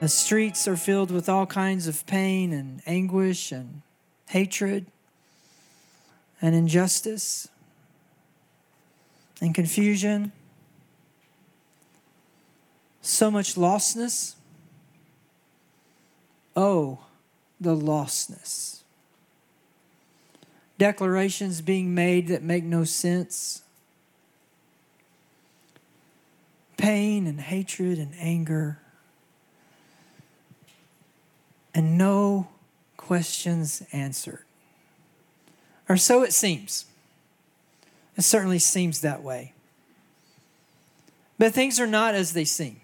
The streets are filled with all kinds of pain and anguish and hatred and injustice and confusion. So much lostness. Oh, the lostness. Declarations being made that make no sense. Pain and hatred and anger. And no questions answered. Or so it seems. It certainly seems that way. But things are not as they seem.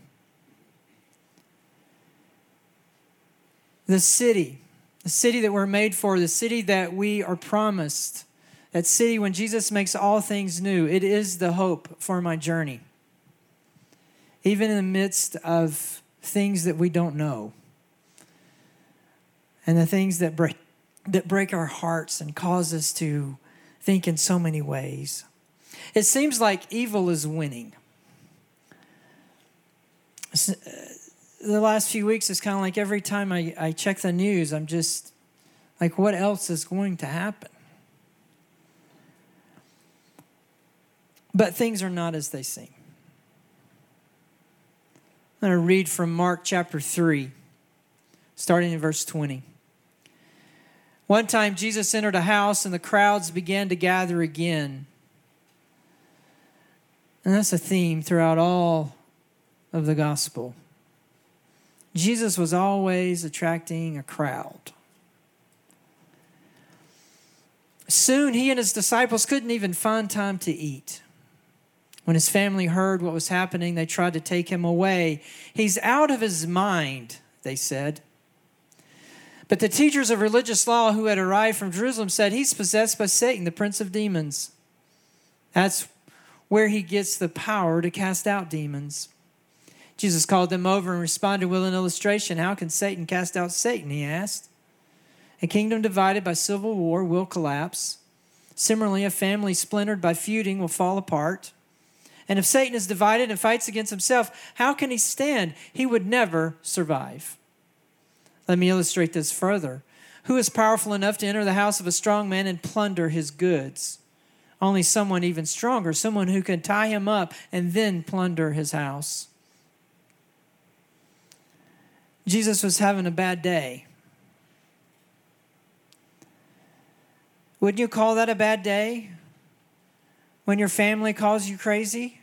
The city, the city that we're made for, the city that we are promised, that city when Jesus makes all things new, it is the hope for my journey. Even in the midst of things that we don't know and the things that break, that break our hearts and cause us to think in so many ways. It seems like evil is winning. Uh, the last few weeks, it's kind of like every time I, I check the news, I'm just like, what else is going to happen? But things are not as they seem. I'm going to read from Mark chapter 3, starting in verse 20. One time, Jesus entered a house and the crowds began to gather again. And that's a theme throughout all of the gospel. Jesus was always attracting a crowd. Soon he and his disciples couldn't even find time to eat. When his family heard what was happening, they tried to take him away. He's out of his mind, they said. But the teachers of religious law who had arrived from Jerusalem said, He's possessed by Satan, the prince of demons. That's where he gets the power to cast out demons. Jesus called them over and responded with an illustration. How can Satan cast out Satan? He asked. A kingdom divided by civil war will collapse. Similarly, a family splintered by feuding will fall apart. And if Satan is divided and fights against himself, how can he stand? He would never survive. Let me illustrate this further. Who is powerful enough to enter the house of a strong man and plunder his goods? Only someone even stronger, someone who can tie him up and then plunder his house. Jesus was having a bad day. Wouldn't you call that a bad day? When your family calls you crazy?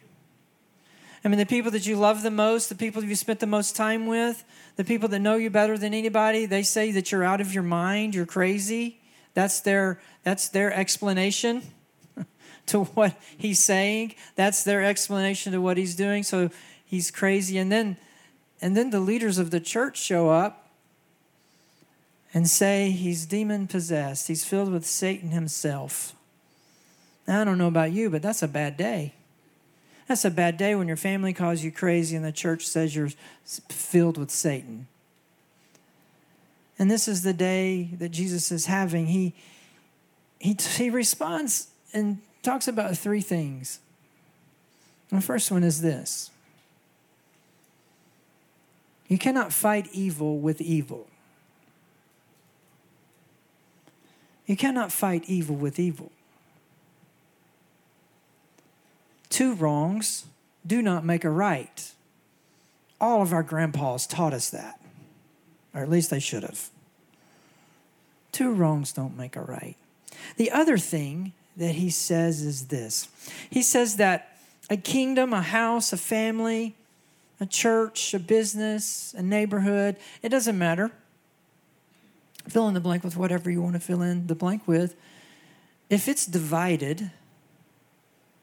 I mean, the people that you love the most, the people you spent the most time with, the people that know you better than anybody, they say that you're out of your mind, you're crazy. That's their that's their explanation to what he's saying. That's their explanation to what he's doing. So he's crazy. And then and then the leaders of the church show up and say he's demon possessed. He's filled with Satan himself. Now, I don't know about you, but that's a bad day. That's a bad day when your family calls you crazy and the church says you're filled with Satan. And this is the day that Jesus is having. He, he, he responds and talks about three things. the first one is this You cannot fight evil with evil. You cannot fight evil with evil. Two wrongs do not make a right. All of our grandpas taught us that, or at least they should have. Two wrongs don't make a right. The other thing that he says is this he says that a kingdom, a house, a family, a church, a business, a neighborhood, it doesn't matter. Fill in the blank with whatever you want to fill in the blank with. If it's divided,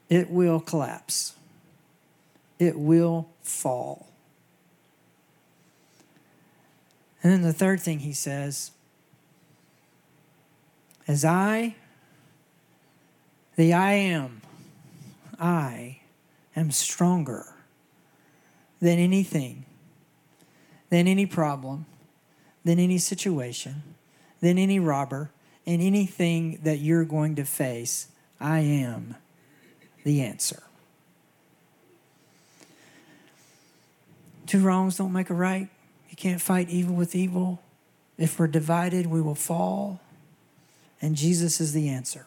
it will collapse, it will fall. And then the third thing he says as I, the I am, I am stronger than anything, than any problem, than any situation, than any robber, and anything that you're going to face. I am the answer. Two wrongs don't make a right. You can't fight evil with evil. If we're divided, we will fall. And Jesus is the answer.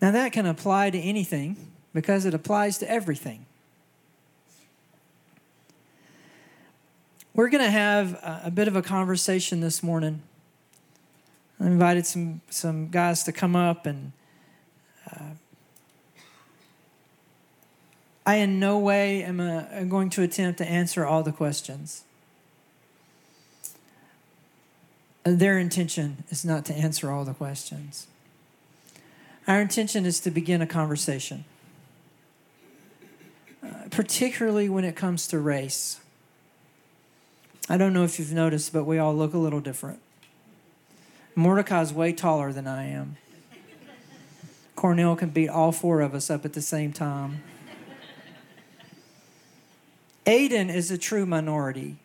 Now, that can apply to anything because it applies to everything. We're going to have a, bit of a conversation this morning. I invited some, some guys to come up, and uh, I in no way am a, going to attempt to answer all the questions. Their intention is not to answer all the questions. Our intention is to begin a conversation, uh, particularly when it comes to race. I don't know if you've noticed, but we all look a little different. Mordecai's way taller than I am. Cornell can beat all four of us up at the same time. Aiden is a true minority.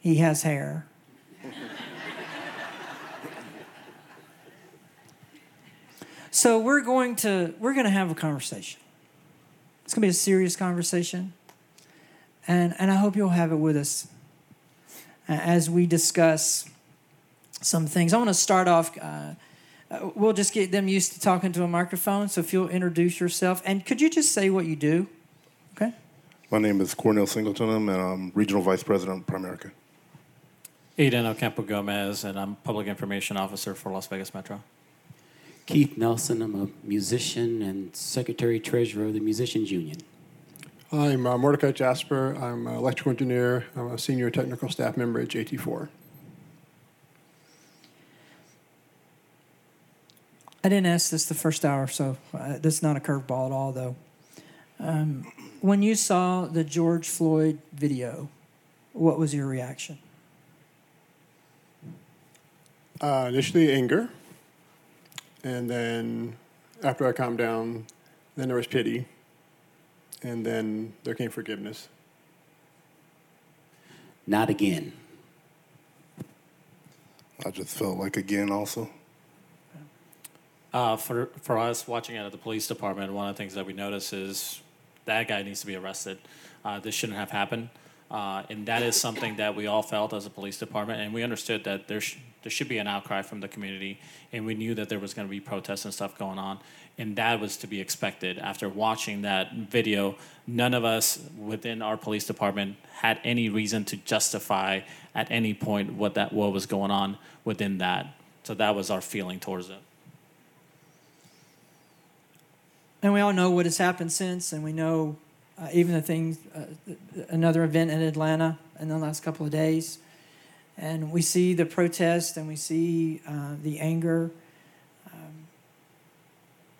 He has hair. so we're going to we're going to have a conversation. It's going to be a serious conversation. And and I hope you'll have it with us as we discuss some things. I want to start off. Uh, uh, we'll just get them used to talking to a microphone. So if you'll introduce yourself, and could you just say what you do? Okay. My name is Cornell Singleton, and I'm Regional Vice President of Primerica. Aiden Ocampo Gomez, and I'm Public Information Officer for Las Vegas Metro. Keith Nelson, I'm a musician and Secretary Treasurer of the Musicians Union. I'm uh, Mordecai Jasper. I'm an electrical engineer. I'm a senior technical staff member at JT4. I didn't ask this the first hour, so uh, that's not a curveball at all, though. Um, when you saw the George Floyd video, what was your reaction? Uh, initially, anger. And then after I calmed down, then there was pity and then there came forgiveness. Not again. I just felt like again also. Uh, for for us watching it at the police department, one of the things that we notice is that guy needs to be arrested. Uh, this shouldn't have happened. Uh, and that is something that we all felt as a police department, and we understood that there sh- there should be an outcry from the community, and we knew that there was going to be protests and stuff going on, and that was to be expected. After watching that video, none of us within our police department had any reason to justify at any point what that what was going on within that. So that was our feeling towards it. And we all know what has happened since, and we know uh, even the things, uh, another event in Atlanta in the last couple of days. And we see the protest and we see uh, the anger. Um,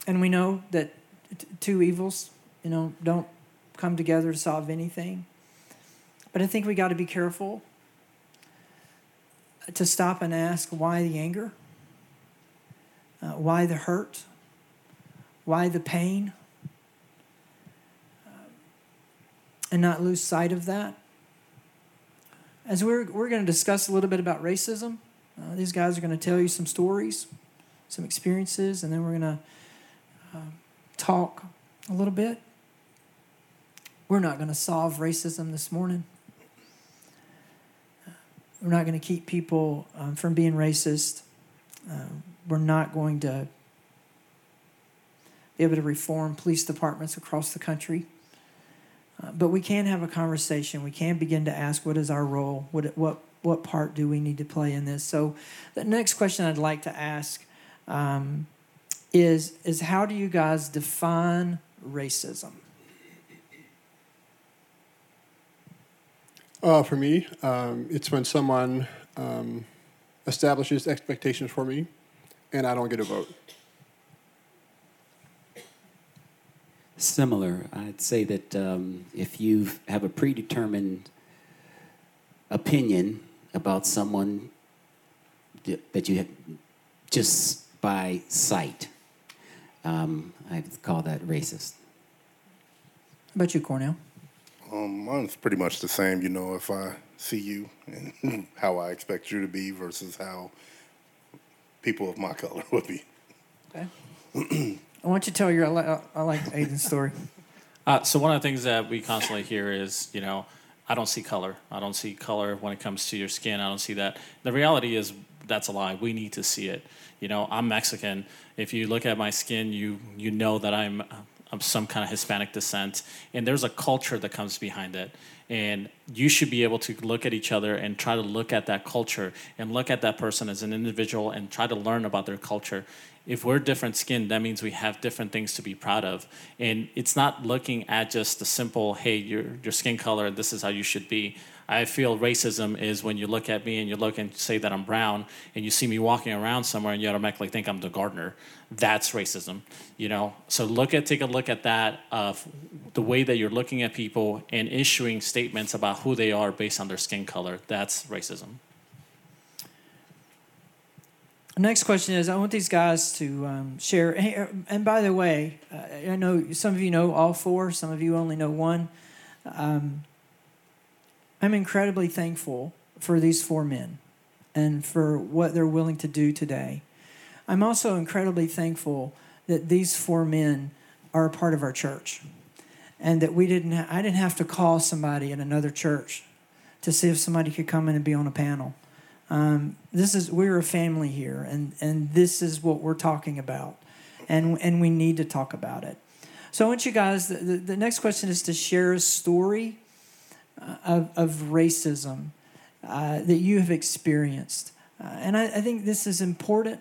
and we know that t- two evils, you know, don't come together to solve anything. But I think we got to be careful to stop and ask why the anger, uh, why the hurt, why the pain and not lose sight of that. As we're, we're going to discuss a little bit about racism, uh, these guys are going to tell you some stories, some experiences, and then we're going to uh, talk a little bit. We're not going to solve racism this morning. We're not going to keep people um, from being racist. Uh, we're not going to able to reform police departments across the country. Uh, but we can have a conversation. We can begin to ask, what is our role? What, what, what part do we need to play in this? So, the next question I'd like to ask um, is, is how do you guys define racism? Uh, for me, um, it's when someone um, establishes expectations for me and I don't get a vote. Similar. I'd say that um, if you have a predetermined opinion about someone that you have just by sight, um, I'd call that racist. How about you, Cornell? Um, mine's pretty much the same. You know, if I see you and how I expect you to be versus how people of my color would be. Okay. I want you tell your I like, Aiden's story. Uh, so one of the things that we constantly hear is, you know, I don't see color. I don't see color when it comes to your skin. I don't see that. The reality is that's a lie. We need to see it. You know, I'm Mexican. If you look at my skin, you you know that I'm of some kind of Hispanic descent, and there's a culture that comes behind it. And you should be able to look at each other and try to look at that culture and look at that person as an individual and try to learn about their culture. If we're different skin, that means we have different things to be proud of. And it's not looking at just the simple, hey, your, your skin color, this is how you should be. I feel racism is when you look at me and you look and say that I'm brown and you see me walking around somewhere and you automatically think I'm the gardener. That's racism, you know. So look at take a look at that of the way that you're looking at people and issuing statements about who they are based on their skin color. That's racism. Next question is I want these guys to um, share. And by the way, uh, I know some of you know all four, some of you only know one. Um, I'm incredibly thankful for these four men and for what they're willing to do today. I'm also incredibly thankful that these four men are a part of our church and that we didn't ha- I didn't have to call somebody in another church to see if somebody could come in and be on a panel. Um, this is we're a family here, and and this is what we're talking about, and and we need to talk about it. So I want you guys. The, the, the next question is to share a story uh, of of racism uh, that you have experienced, uh, and I, I, think this is important.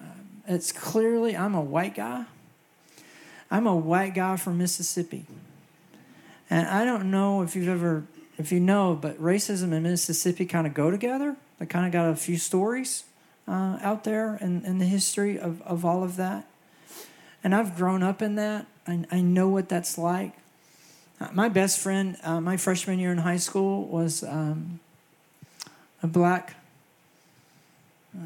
Um, it's clearly I'm a white guy. I'm a white guy from Mississippi, and I don't know if you've ever if you know, but racism and Mississippi kind of go together. They kind of got a few stories uh, out there in, in the history of, of all of that. And I've grown up in that. I, I know what that's like. Uh, my best friend, uh, my freshman year in high school, was um, a black, uh,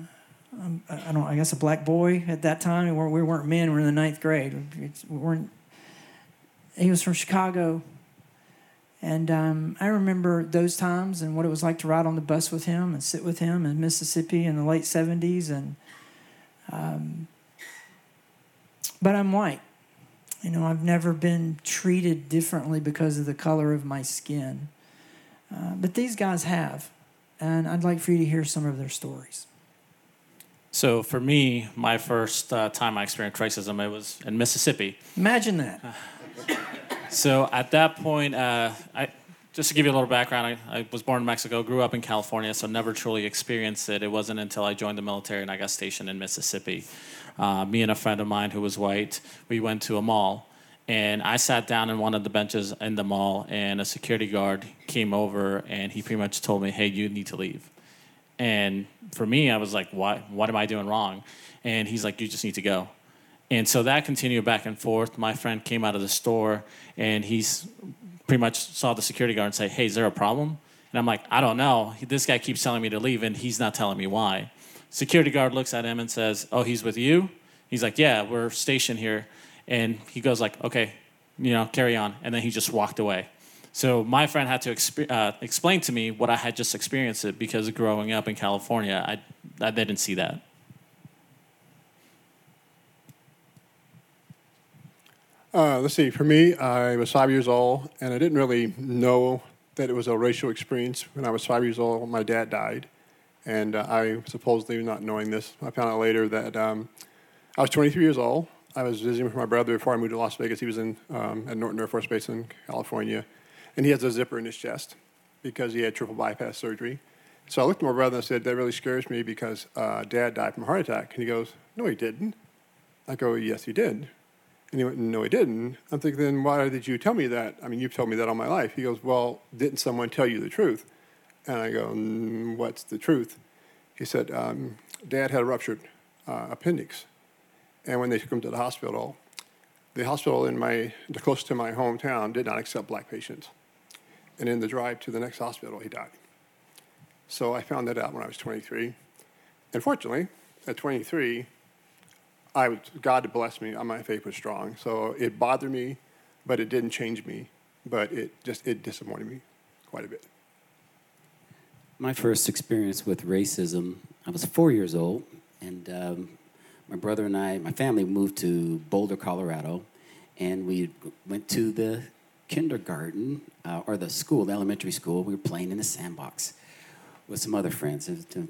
um, I don't, I guess a black boy at that time. We weren't, we weren't men. We were in the ninth grade. We weren't. He was from Chicago, and um, I remember those times and what it was like to ride on the bus with him and sit with him in Mississippi in the late 70s. And um, but I'm white. You know, I've never been treated differently because of the color of my skin. Uh, but these guys have. And I'd like for you to hear some of their stories. So for me, my first uh, time I experienced racism, it was in Mississippi. Imagine that. So at that point, uh, I just to give you a little background, I, I, was born in Mexico, grew up in California, so never truly experienced it. It wasn't until I joined the military and I got stationed in Mississippi. Uh, me and a friend of mine who was white, we went to a mall, and I sat down in one of the benches in the mall, and a security guard came over and he pretty much told me, "Hey, you need to leave." And for me, I was like, "What? What am I doing wrong?" And he's like, "You just need to go." And so that continued back and forth. My friend came out of the store and he's pretty much saw the security guard and say, "Hey, is there a problem?" And I'm like, "I don't know. This guy keeps telling me to leave and he's not telling me why." Security guard looks at him and says, "Oh, he's with you?" He's like, "Yeah, we're stationed here." And he goes like, "Okay, you know, carry on." And then he just walked away. So my friend had to exp- uh, explain to me what I had just experienced it because growing up in California, I I didn't see that. Uh, let's see. For me, I was five years old, and I didn't really know that it was a racial experience. When I was five years old, my dad died, and uh, I supposedly not knowing this, I found out later that um, I was 23 years old. I was visiting with my brother before I moved to Las Vegas. He was in um, at Norton Air Force Base in California, and he has a zipper in his chest because he had triple bypass surgery. So I looked at my brother and I said, "That really scares me because uh, Dad died from a heart attack." And he goes, "No, he didn't." I go, "Yes, he did." And he went, No, he didn't. I'm thinking, Then why did you tell me that? I mean, you've told me that all my life. He goes, Well, didn't someone tell you the truth? And I go, mm, What's the truth? He said, um, Dad had a ruptured uh, appendix. And when they took him to the hospital, the hospital in my, close to my hometown did not accept black patients. And in the drive to the next hospital, he died. So I found that out when I was 23. And fortunately, at 23, I was, God bless me, my faith was strong. So it bothered me, but it didn't change me. But it just it disappointed me quite a bit. My first experience with racism, I was four years old, and um, my brother and I, my family moved to Boulder, Colorado, and we went to the kindergarten uh, or the school, the elementary school. We were playing in the sandbox with some other friends, two,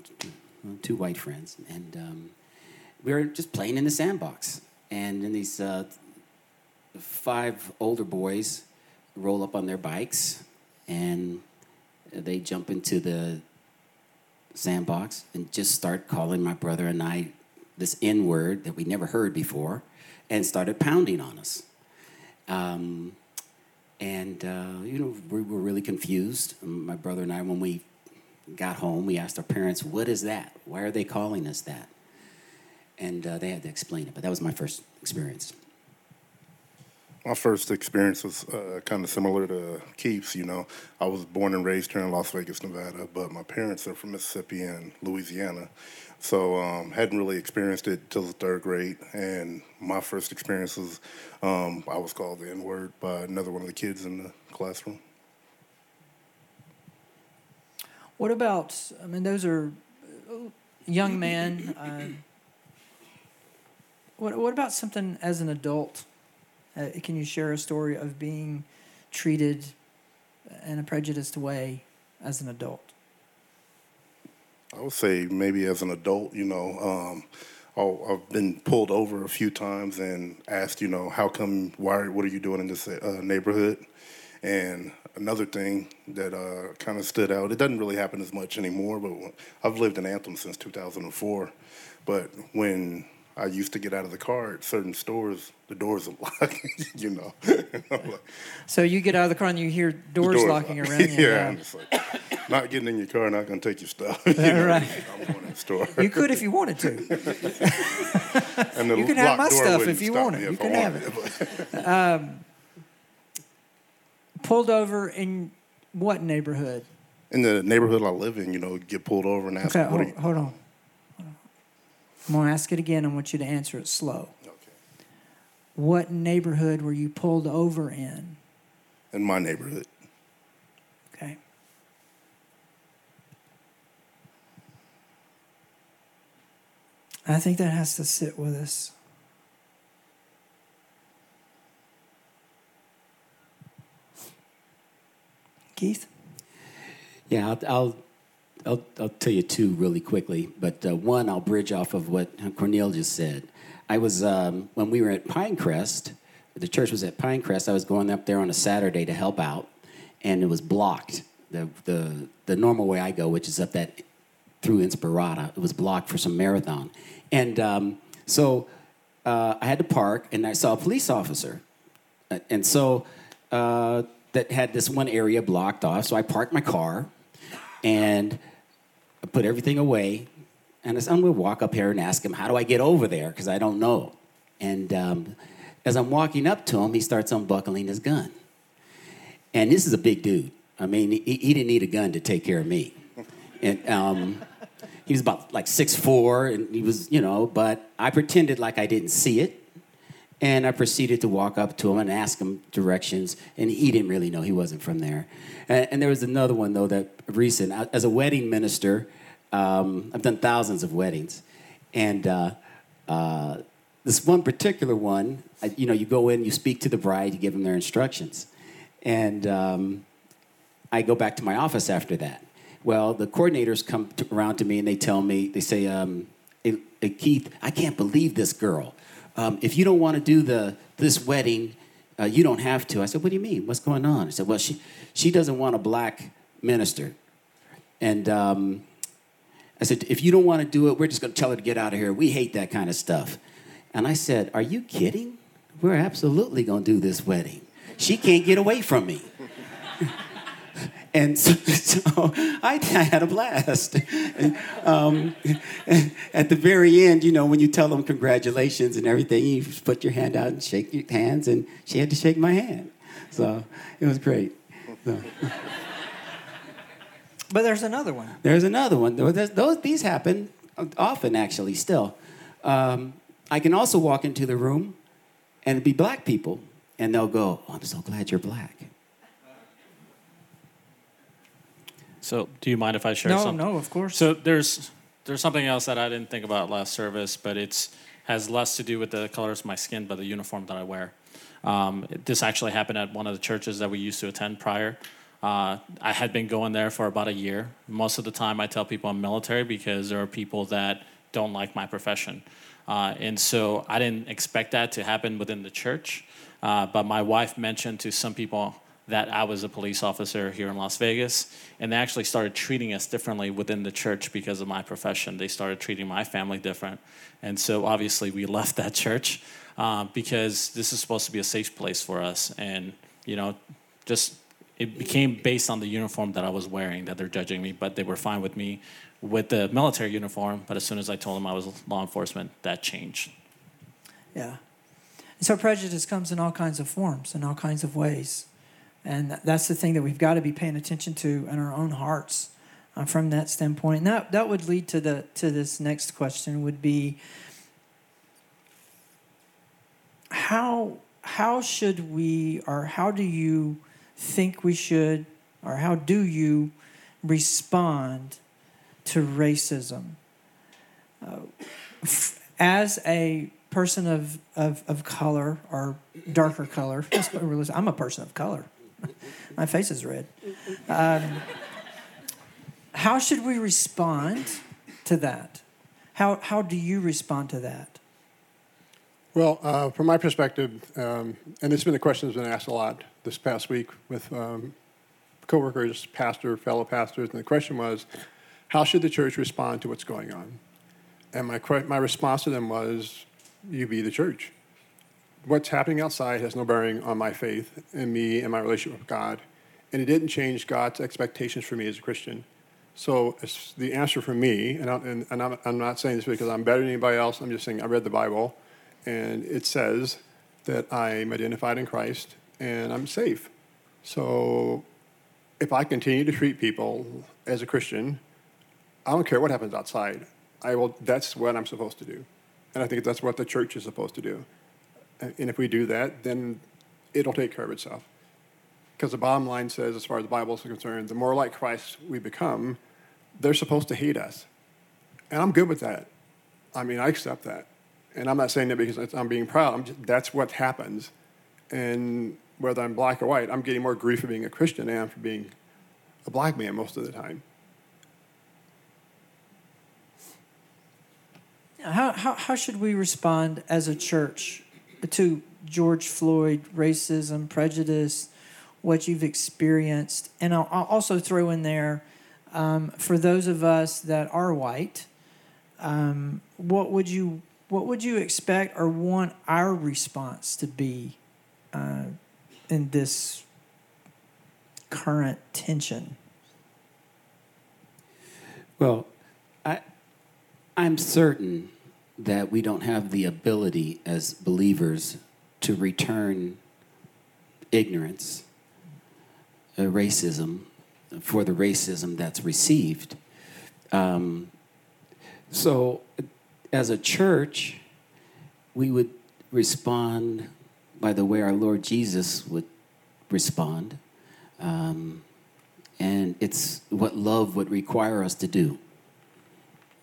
two white friends, and um, we were just playing in the sandbox. And then these uh, five older boys roll up on their bikes and they jump into the sandbox and just start calling my brother and I this N word that we never heard before and started pounding on us. Um, and, uh, you know, we were really confused. My brother and I, when we got home, we asked our parents, What is that? Why are they calling us that? And uh, they had to explain it, but that was my first experience. My first experience was uh, kind of similar to Keith's. You know, I was born and raised here in Las Vegas, Nevada, but my parents are from Mississippi and Louisiana, so um, hadn't really experienced it till the third grade. And my first experience was um, I was called the N word by another one of the kids in the classroom. What about? I mean, those are uh, young men. Uh, what What about something as an adult? Uh, can you share a story of being treated in a prejudiced way as an adult? I would say maybe as an adult, you know, um, i have been pulled over a few times and asked, you know, how come, why, what are you doing in this uh, neighborhood? And another thing that uh, kind of stood out, it doesn't really happen as much anymore, but I've lived in Anthem since 2004. But when I used to get out of the car at certain stores. The doors are locked, you know. so you get out of the car and you hear doors, doors locking locked. around you. yeah, yeah. I'm just like, not getting in your car, not going to take your stuff. you know, right. I'm going to the store. You could if you wanted to. and the you can have my stuff if you want it. You can have it. um, pulled over in what neighborhood? In the neighborhood I live in, you know, get pulled over and ask. Okay, hold, hold on. I'm going to ask it again. I want you to answer it slow. Okay. What neighborhood were you pulled over in? In my neighborhood. Okay. I think that has to sit with us. Keith? Yeah, I'll, I'll I'll, I'll tell you two really quickly, but uh, one I'll bridge off of what Cornell just said. I was um, when we were at Pinecrest. The church was at Pinecrest. I was going up there on a Saturday to help out, and it was blocked. The the the normal way I go, which is up that through Inspirada, it was blocked for some marathon, and um, so uh, I had to park, and I saw a police officer, uh, and so uh, that had this one area blocked off. So I parked my car, and I put everything away, and I'm going to walk up here and ask him, How do I get over there? Because I don't know. And um, as I'm walking up to him, he starts unbuckling his gun. And this is a big dude. I mean, he, he didn't need a gun to take care of me. And um, he was about like six four, and he was, you know, but I pretended like I didn't see it. And I proceeded to walk up to him and ask him directions, and he didn't really know he wasn't from there. And, and there was another one though that recent. As a wedding minister, um, I've done thousands of weddings, and uh, uh, this one particular one, you know, you go in, you speak to the bride, you give them their instructions, and um, I go back to my office after that. Well, the coordinators come to, around to me and they tell me, they say, um, hey, hey, Keith, I can't believe this girl um, if you don't want to do the this wedding, uh, you don't have to. I said, what do you mean? What's going on? I said, well, she she doesn't want a black minister, and um, I said, if you don't want to do it, we're just going to tell her to get out of here. We hate that kind of stuff. And I said, are you kidding? We're absolutely going to do this wedding. She can't get away from me. And so, so I, I, had a blast. um, at the very end, you know, when you tell them congratulations and everything, you put your hand out and shake your hands, and she had to shake my hand. So it was great. So. But there's another one. There's another one. Those, these happen often, actually, still. Um, I can also walk into the room and be black people, and they'll go, oh, I'm so glad you're black. So, do you mind if I share no, something? No, no, of course. So there's there's something else that I didn't think about last service, but it's has less to do with the colors of my skin, but the uniform that I wear. Um, this actually happened at one of the churches that we used to attend prior. Uh, I had been going there for about a year. Most of the time, I tell people I'm military because there are people that don't like my profession. Uh, and so I didn't expect that to happen within the church. Uh, but my wife mentioned to some people that I was a police officer here in Las Vegas, and they actually started treating us differently within the church because of my profession. They started treating my family different, and so obviously we left that church uh, because this is supposed to be a safe place for us, and you know, just it became based on the uniform that I was wearing that they're judging me, but they were fine with me with the military uniform. But as soon as I told them I was law enforcement, that changed. Yeah. So prejudice comes in all kinds of forms, in all kinds of ways. And that's the thing that we've got to be paying attention to in our own hearts uh, from that standpoint. And that, that would lead to, the, to this next question would be how, how should we, or how do you think we should, or how do you respond to racism? Uh, as a person of, of, of color or darker color, I'm a person of color. My face is red. Um, how should we respond to that? How, how do you respond to that? Well, uh, from my perspective, um, and it's been a question that's been asked a lot this past week with um, coworkers, pastor, fellow pastors, and the question was, how should the church respond to what's going on? And my, my response to them was, you be the church. What's happening outside has no bearing on my faith and me and my relationship with God. And it didn't change God's expectations for me as a Christian. So the answer for me, and, I'm, and, and I'm, I'm not saying this because I'm better than anybody else, I'm just saying I read the Bible, and it says that I'm identified in Christ and I'm safe. So if I continue to treat people as a Christian, I don't care what happens outside. I will, that's what I'm supposed to do. And I think that's what the church is supposed to do. And if we do that, then it'll take care of itself. Because the bottom line says, as far as the Bible is concerned, the more like Christ we become, they're supposed to hate us. And I'm good with that. I mean, I accept that. And I'm not saying that because I'm being proud. Just, that's what happens. And whether I'm black or white, I'm getting more grief for being a Christian than I am for being a black man most of the time. How, how, how should we respond as a church to George Floyd, racism, prejudice, what you've experienced? And I'll, I'll also throw in there um, for those of us that are white, um, what would you what would you expect or want our response to be uh, in this current tension? Well, I, I'm certain that we don't have the ability as believers to return ignorance, uh, racism, for the racism that's received. Um, so, as a church, we would respond by the way our Lord Jesus would respond. Um, and it's what love would require us to do.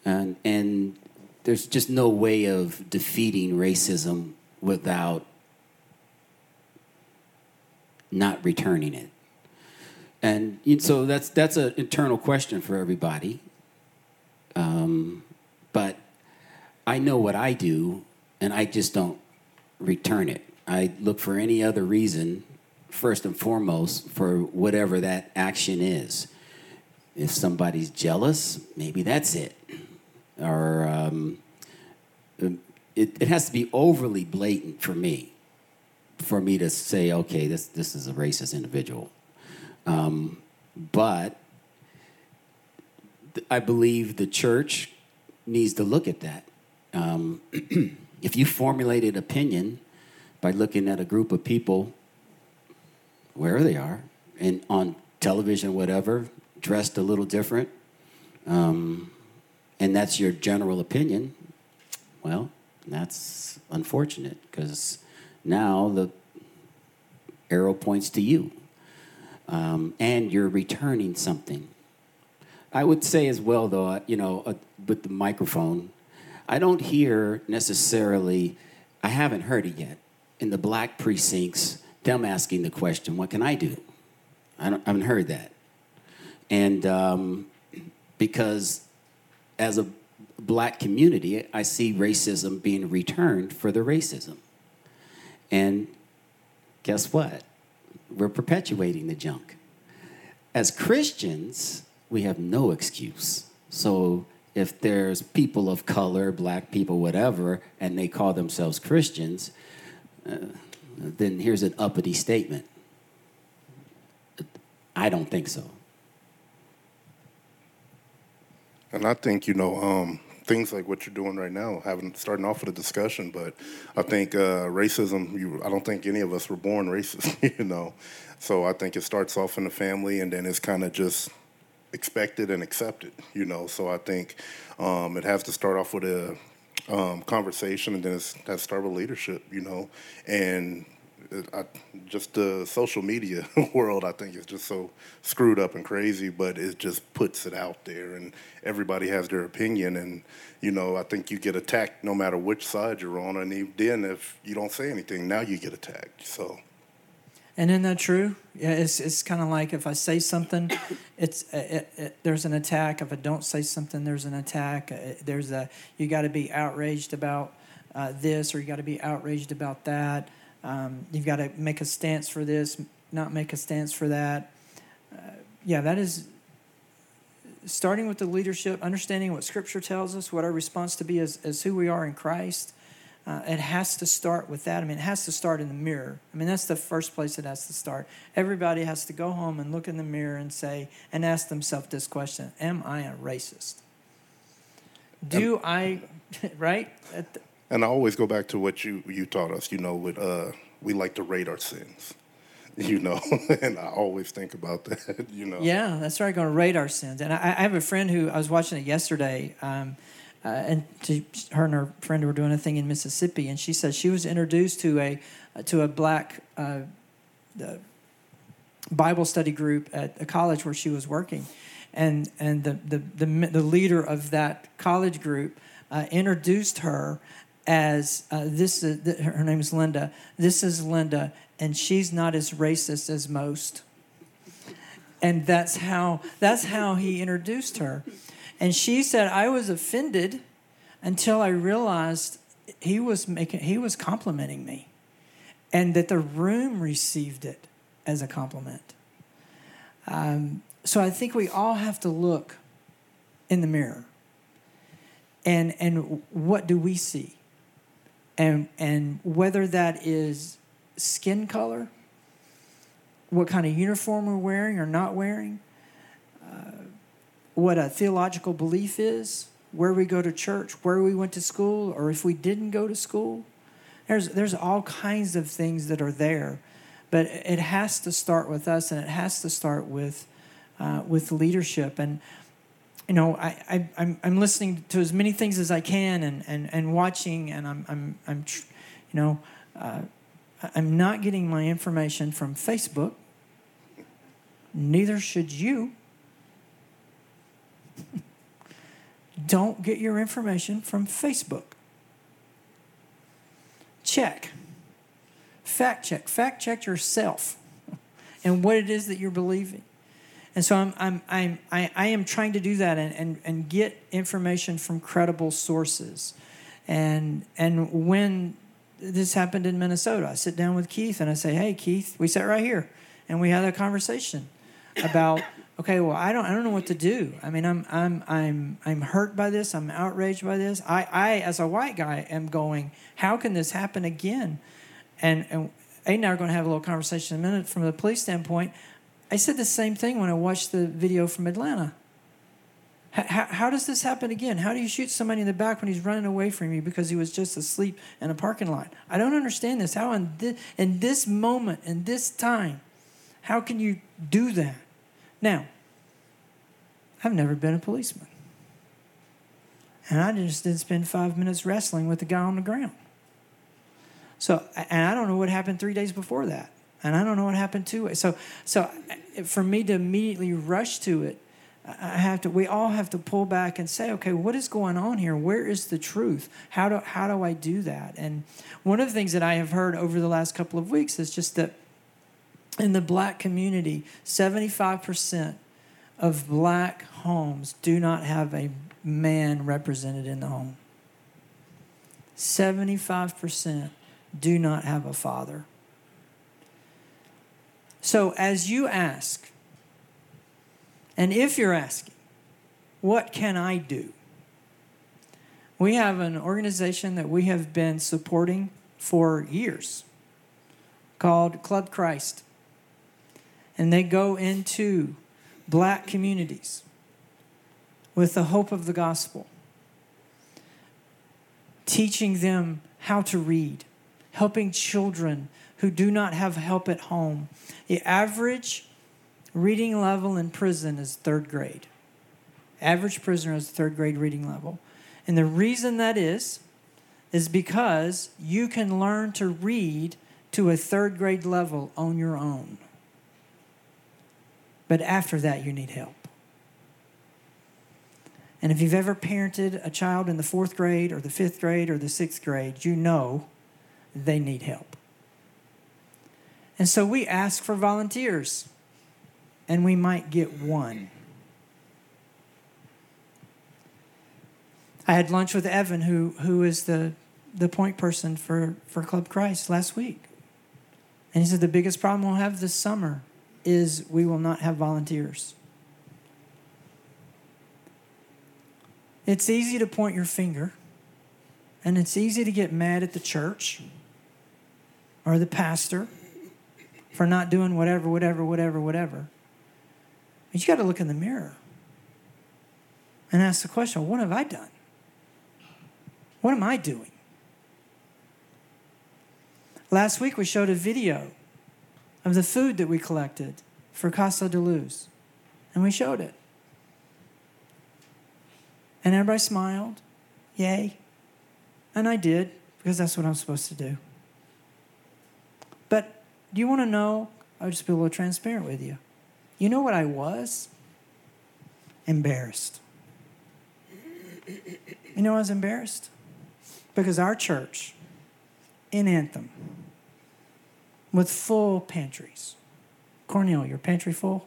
And, and there's just no way of defeating racism without not returning it. And so that's that's an internal question for everybody. Um, but I know what I do, and I just don't return it. I look for any other reason, first and foremost, for whatever that action is. If somebody's jealous, maybe that's it or um, it, it has to be overly blatant for me, for me to say, okay, this, this is a racist individual. Um, but I believe the church needs to look at that. Um, if you formulated opinion by looking at a group of people, where they are, and on television, whatever, dressed a little different, um, and that's your general opinion, well, that's unfortunate because now the arrow points to you. Um, and you're returning something. I would say as well, though, uh, you know, uh, with the microphone, I don't hear necessarily, I haven't heard it yet, in the black precincts, them asking the question, what can I do? I, I haven't heard that. And um, because as a black community, I see racism being returned for the racism. And guess what? We're perpetuating the junk. As Christians, we have no excuse. So if there's people of color, black people, whatever, and they call themselves Christians, uh, then here's an uppity statement. I don't think so. And I think you know um, things like what you're doing right now, having starting off with a discussion. But I think uh, racism. You, I don't think any of us were born racist. You know, so I think it starts off in the family, and then it's kind of just expected and accepted. You know, so I think um, it has to start off with a um, conversation, and then it has to start with leadership. You know, and I, just the social media world, I think, is just so screwed up and crazy. But it just puts it out there, and everybody has their opinion. And you know, I think you get attacked no matter which side you're on. And then if you don't say anything, now you get attacked. So. And isn't that true? Yeah, it's it's kind of like if I say something, it's uh, it, it, there's an attack. If I don't say something, there's an attack. Uh, there's a you got to be outraged about uh, this, or you got to be outraged about that. Um, you've got to make a stance for this, not make a stance for that. Uh, yeah, that is starting with the leadership, understanding what Scripture tells us, what our response to be as, as who we are in Christ. Uh, it has to start with that. I mean, it has to start in the mirror. I mean, that's the first place it has to start. Everybody has to go home and look in the mirror and say, and ask themselves this question Am I a racist? Do I, right? And I always go back to what you you taught us. You know, with uh, we like to rate our sins. You know, and I always think about that. You know. Yeah, that's right. Going to rate our sins. And I, I, have a friend who I was watching it yesterday. Um, uh, and to, her and her friend were doing a thing in Mississippi, and she said she was introduced to a to a black uh, Bible study group at a college where she was working, and and the the the, the leader of that college group uh, introduced her as uh, this is her name is Linda. This is Linda, and she's not as racist as most. And that's how that's how he introduced her. And she said, I was offended until I realized he was making he was complimenting me. And that the room received it as a compliment. Um, so I think we all have to look in the mirror. And and what do we see? And and whether that is skin color, what kind of uniform we're wearing or not wearing, uh, what a theological belief is, where we go to church, where we went to school, or if we didn't go to school. There's there's all kinds of things that are there, but it has to start with us, and it has to start with uh, with leadership and you know, I, I, I'm, I'm listening to as many things as I can and, and, and watching, and I'm, I'm, I'm you know, uh, I'm not getting my information from Facebook. Neither should you. Don't get your information from Facebook. Check. Fact check. Fact check yourself and what it is that you're believing. And so I'm, I'm, I'm, I, I am trying to do that and, and, and get information from credible sources. And, and when this happened in Minnesota, I sit down with Keith and I say, hey, Keith, we sat right here and we had a conversation about, okay, well, I don't, I don't know what to do. I mean, I'm, I'm, I'm, I'm hurt by this. I'm outraged by this. I, I, as a white guy, am going, how can this happen again? And, and Aiden and I are going to have a little conversation in a minute from the police standpoint. I said the same thing when I watched the video from Atlanta. How, how, does this happen again? How do you shoot somebody in the back when he's running away from you because he was just asleep in a parking lot? I don't understand this. How in this, in this moment, in this time, how can you do that? Now, I've never been a policeman. And I just didn't spend five minutes wrestling with the guy on the ground. So, and I don't know what happened three days before that and I don't know what happened to it. So, so uh, for me to immediately rush to it, I have to. We all have to pull back and say, okay, what is going on here? Where is the truth? How do how do I do that? And one of the things that I have heard over the last couple of weeks is just that in the black community, seventy five percent of black homes do not have a man represented in the home. Seventy five percent do not have a father. So as you ask and if you're asking, what can I do? We have an organization that we have been supporting for years called Club Christ. And they go into black communities with the hope of the gospel, teaching them how to read, helping children who do not have help at home. The average reading level in prison is third grade. Average prisoner has third grade reading level. And the reason that is, is because you can learn to read to a third grade level on your own. But after that, you need help. And if you've ever parented a child in the fourth grade or the fifth grade or the sixth grade, you know they need help. And so we ask for volunteers and we might get one. I had lunch with Evan, who, who is the, the point person for, for Club Christ last week. And he said the biggest problem we'll have this summer is we will not have volunteers. It's easy to point your finger, and it's easy to get mad at the church or the pastor for not doing whatever, whatever, whatever, whatever. But you got to look in the mirror and ask the question what have I done? What am I doing? Last week we showed a video of the food that we collected for Casa de Luz, and we showed it. And everybody smiled, yay. And I did, because that's what I'm supposed to do. But do you want to know? I'll just be a little transparent with you. You know what I was? Embarrassed. You know I was embarrassed? Because our church in Anthem, with full pantries. Cornell, your pantry full?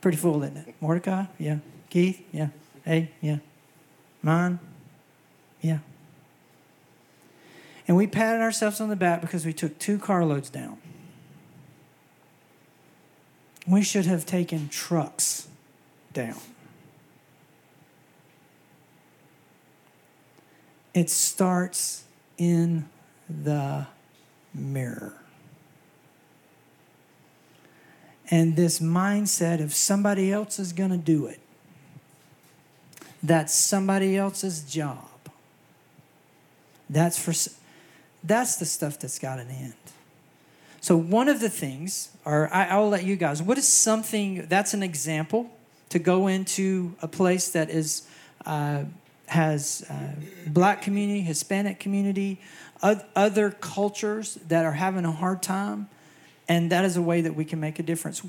Pretty full, isn't it? Mordecai? Yeah. Keith? Yeah. Hey? Yeah. Mine? Yeah. And we patted ourselves on the back because we took two carloads down. We should have taken trucks down. It starts in the mirror. And this mindset of somebody else is going to do it, that's somebody else's job. That's for that's the stuff that's got an end. So, one of the things, or I, will let you guys, what is something that's an example to go into a place that is uh, has uh, black community, Hispanic community, other cultures that are having a hard time, and that is a way that we can make a difference.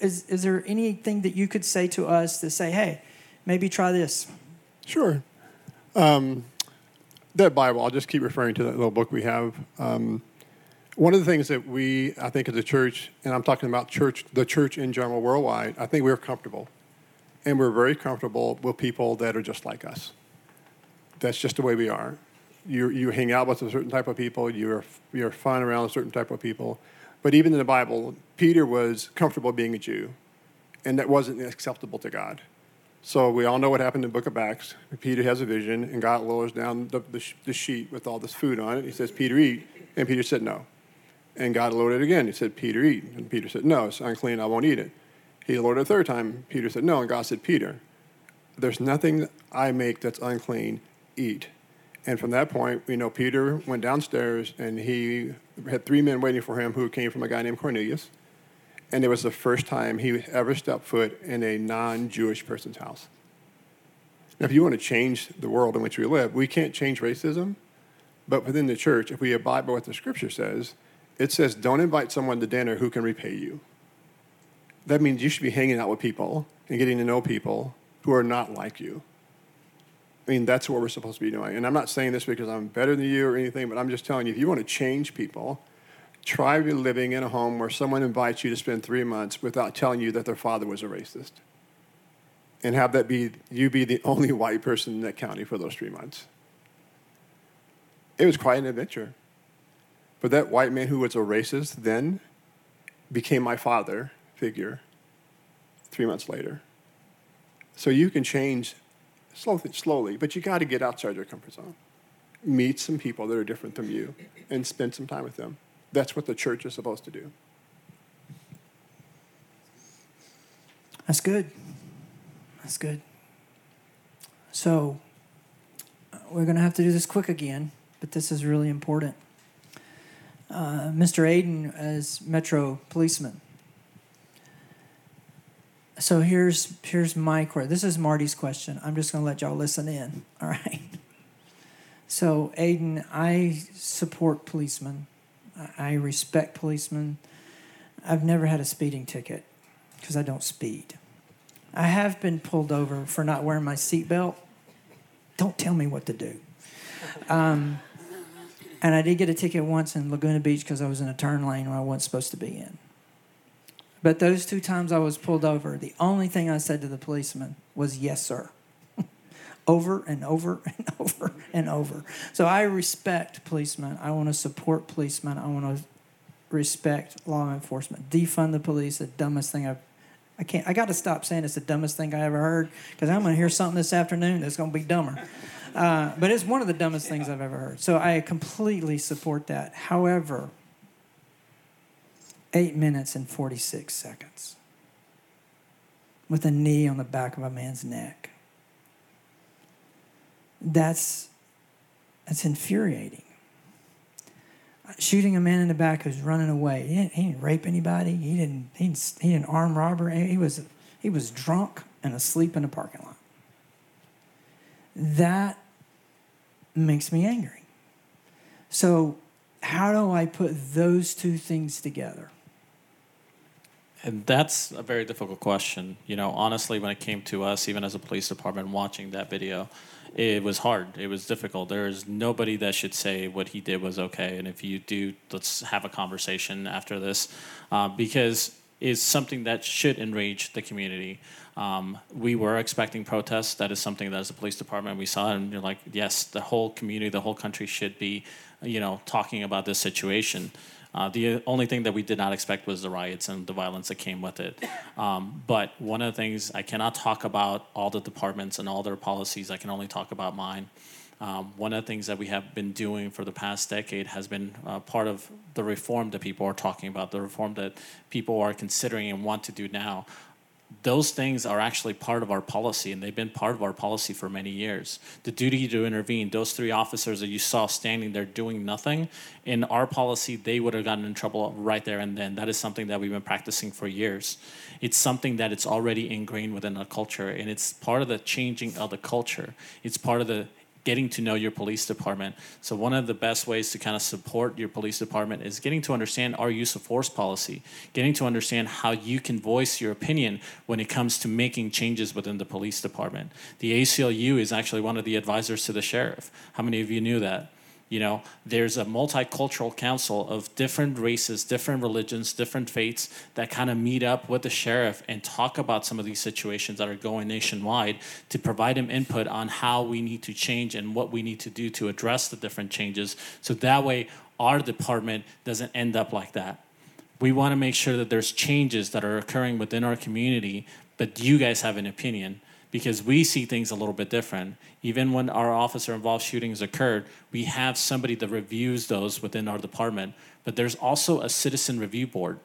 Is, is there anything that you could say to us to say, hey, maybe try this? Sure. Um, that Bible, I'll just keep referring to that little book we have. Um, one of the things that we, I think, as a church, and I'm talking about church, the church in general worldwide, I think we're comfortable. And we're very comfortable with people that are just like us. That's just the way we are. You, you hang out with a certain type of people, you're, you're fun around a certain type of people. But even in the Bible, Peter was comfortable being a Jew, and that wasn't acceptable to God. So we all know what happened in the book of Acts. Peter has a vision, and God lowers down the, the, the sheet with all this food on it. He says, Peter, eat. And Peter said, no. And God it again. He said, Peter, eat. And Peter said, No, it's unclean. I won't eat it. He it a third time. Peter said, No. And God said, Peter, there's nothing I make that's unclean. Eat. And from that point, we know Peter went downstairs and he had three men waiting for him who came from a guy named Cornelius. And it was the first time he ever stepped foot in a non Jewish person's house. Now, if you want to change the world in which we live, we can't change racism, but within the church, if we abide by what the scripture says, it says, don't invite someone to dinner who can repay you. That means you should be hanging out with people and getting to know people who are not like you. I mean, that's what we're supposed to be doing. And I'm not saying this because I'm better than you or anything, but I'm just telling you if you want to change people, try living in a home where someone invites you to spend three months without telling you that their father was a racist. And have that be you be the only white person in that county for those three months. It was quite an adventure. But that white man who was a racist then became my father figure three months later. So you can change slowly, slowly but you got to get outside your comfort zone. Meet some people that are different from you and spend some time with them. That's what the church is supposed to do. That's good. That's good. So uh, we're going to have to do this quick again, but this is really important. Uh, Mr. Aiden as Metro policeman. So here's here's my question. This is Marty's question. I'm just going to let y'all listen in. All right. So Aiden, I support policemen. I respect policemen. I've never had a speeding ticket because I don't speed. I have been pulled over for not wearing my seatbelt. Don't tell me what to do. Um, and I did get a ticket once in Laguna Beach because I was in a turn lane where I wasn't supposed to be in. But those two times I was pulled over, the only thing I said to the policeman was, Yes, sir. over and over and over and over. So I respect policemen. I want to support policemen. I want to respect law enforcement. Defund the police, the dumbest thing I've I can't. I got to stop saying it's the dumbest thing I ever heard because I'm going to hear something this afternoon that's going to be dumber. Uh, but it's one of the dumbest things I've ever heard. So I completely support that. However, eight minutes and 46 seconds with a knee on the back of a man's neck. That's that's infuriating. Shooting a man in the back who's running away. He didn't, he didn't rape anybody. He didn't, he didn't. He didn't arm robber. He was he was drunk and asleep in a parking lot. That makes me angry. So, how do I put those two things together? And that's a very difficult question. You know, honestly, when it came to us, even as a police department, watching that video, it was hard. It was difficult. There's nobody that should say what he did was okay. And if you do, let's have a conversation after this, uh, because it's something that should enrage the community. Um, we were expecting protests. That is something that, as a police department, we saw, and you're like, yes, the whole community, the whole country should be, you know, talking about this situation. Uh, the only thing that we did not expect was the riots and the violence that came with it. Um, but one of the things I cannot talk about all the departments and all their policies. I can only talk about mine. Um, one of the things that we have been doing for the past decade has been uh, part of the reform that people are talking about, the reform that people are considering and want to do now those things are actually part of our policy and they've been part of our policy for many years. The duty to intervene, those three officers that you saw standing there doing nothing, in our policy, they would have gotten in trouble right there and then. That is something that we've been practicing for years. It's something that it's already ingrained within our culture and it's part of the changing of the culture. It's part of the getting to know your police department. So one of the best ways to kind of support your police department is getting to understand our use of force policy, getting to understand how you can voice your opinion when it comes to making changes within the police department. The ACLU is actually one of the advisors to the sheriff. How many of you knew that? You know, there's a multicultural council of different races, different religions, different faiths that kind of meet up with the sheriff and talk about some of these situations that are going nationwide to provide him input on how we need to change and what we need to do to address the different changes. So that way, our department doesn't end up like that. We want to make sure that there's changes that are occurring within our community, but you guys have an opinion because we see things a little bit different. Even when our officer involved shootings occurred, we have somebody that reviews those within our department. But there's also a citizen review board.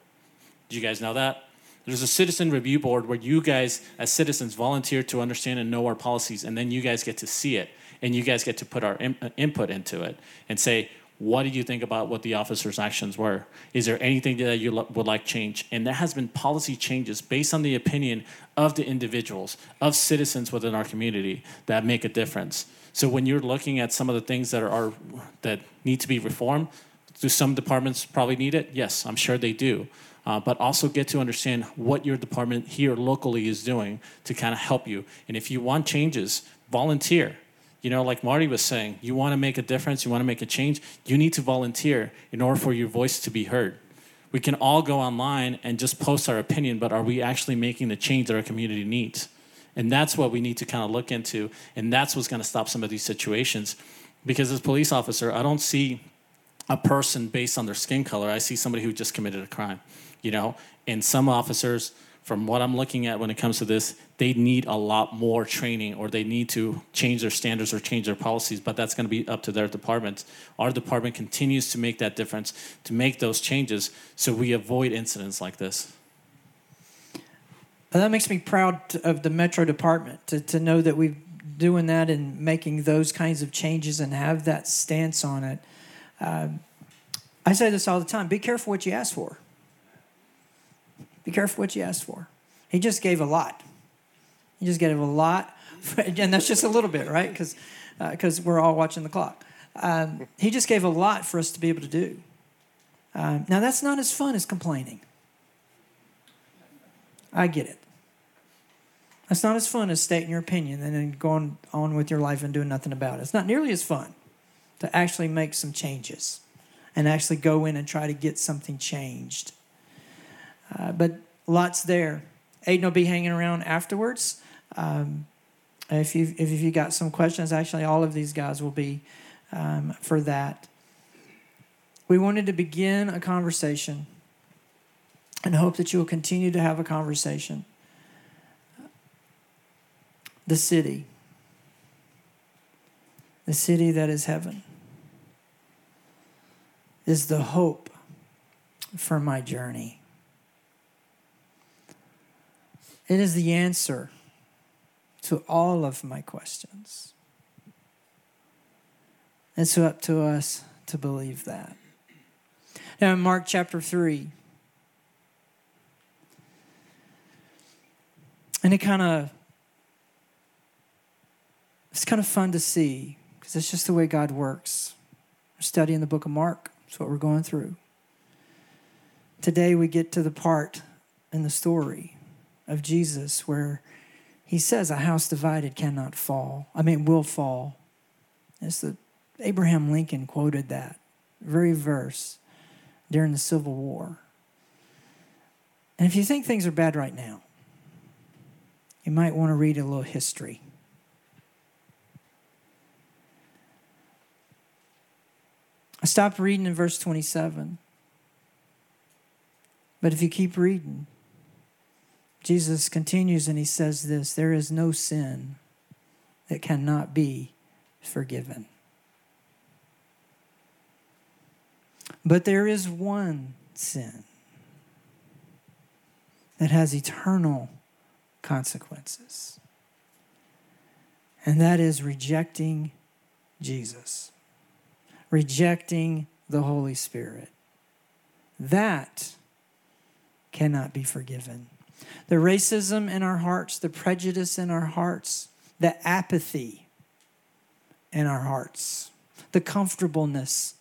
Do you guys know that? There's a citizen review board where you guys, as citizens, volunteer to understand and know our policies, and then you guys get to see it, and you guys get to put our in- uh, input into it and say, what did you think about what the officer's actions were? Is there anything that you lo- would like change? And there has been policy changes based on the opinion of the individuals, of citizens within our community that make a difference. So when you're looking at some of the things that are that need to be reformed, Do some departments probably need it? Yes, I'm sure they do. Uh, but also get to understand what your department here locally is doing to kind of help you. And if you want changes, volunteer. You know, like Marty was saying, you want to make a difference, you want to make a change, you need to volunteer in order for your voice to be heard. We can all go online and just post our opinion, but are we actually making the change that our community needs? And that's what we need to kind of look into. And that's what's going to stop some of these situations. Because as a police officer, I don't see a person based on their skin color. I see somebody who just committed a crime, you know? And some officers, from what I'm looking at when it comes to this, they need a lot more training or they need to change their standards or change their policies, but that's going to be up to their department. Our department continues to make that difference, to make those changes so we avoid incidents like this. And that makes me proud of the Metro Department to, to know that we're doing that and making those kinds of changes and have that stance on it. Um, I say this all the time be careful what you ask for. Be careful what you ask for. He just gave a lot. He just gave a lot, and that's just a little bit, right? Because because we're all watching the clock. Um, he just gave a lot for us to be able to do. Um, now that's not as fun as complaining. I get it. That's not as fun as stating your opinion and then going on with your life and doing nothing about it. It's not nearly as fun to actually make some changes and actually go in and try to get something changed. Uh, but lots there. Aiden will be hanging around afterwards. Um, if you if you got some questions, actually, all of these guys will be um, for that. We wanted to begin a conversation and hope that you will continue to have a conversation. The city, the city that is heaven, is the hope for my journey. It is the answer to all of my questions. It's up to us to believe that. Now, in Mark chapter 3, and it kind of it's kind of fun to see because it's just the way God works. We're studying the book of Mark. That's what we're going through. Today we get to the part in the story of Jesus where he says a house divided cannot fall. I mean will fall. It's the Abraham Lincoln quoted that very verse during the Civil War. And if you think things are bad right now, you might want to read a little history. I stopped reading in verse 27. But if you keep reading, Jesus continues and he says this there is no sin that cannot be forgiven. But there is one sin that has eternal consequences, and that is rejecting Jesus, rejecting the Holy Spirit. That cannot be forgiven. The racism in our hearts, the prejudice in our hearts, the apathy in our hearts, the comfortableness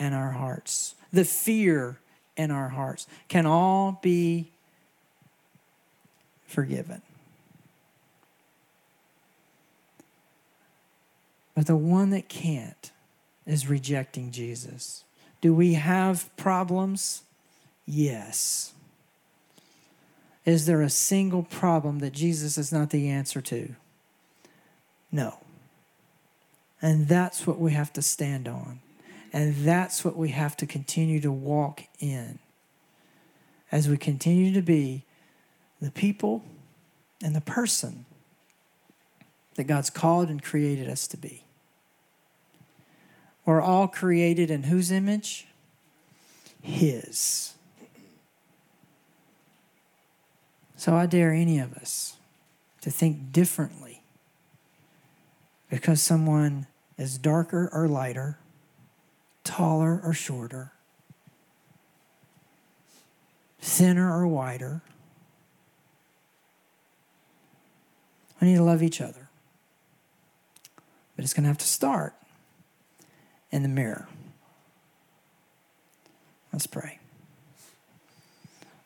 in our hearts, the fear in our hearts can all be forgiven. But the one that can't is rejecting Jesus. Do we have problems? Yes. Is there a single problem that Jesus is not the answer to? No. And that's what we have to stand on. And that's what we have to continue to walk in as we continue to be the people and the person that God's called and created us to be. We're all created in whose image? His. So I dare any of us to think differently because someone is darker or lighter, taller or shorter, thinner or wider. We need to love each other. But it's going to have to start in the mirror. Let's pray.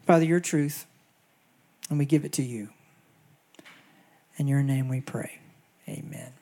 Father, your truth, and we give it to you. In your name we pray. Amen.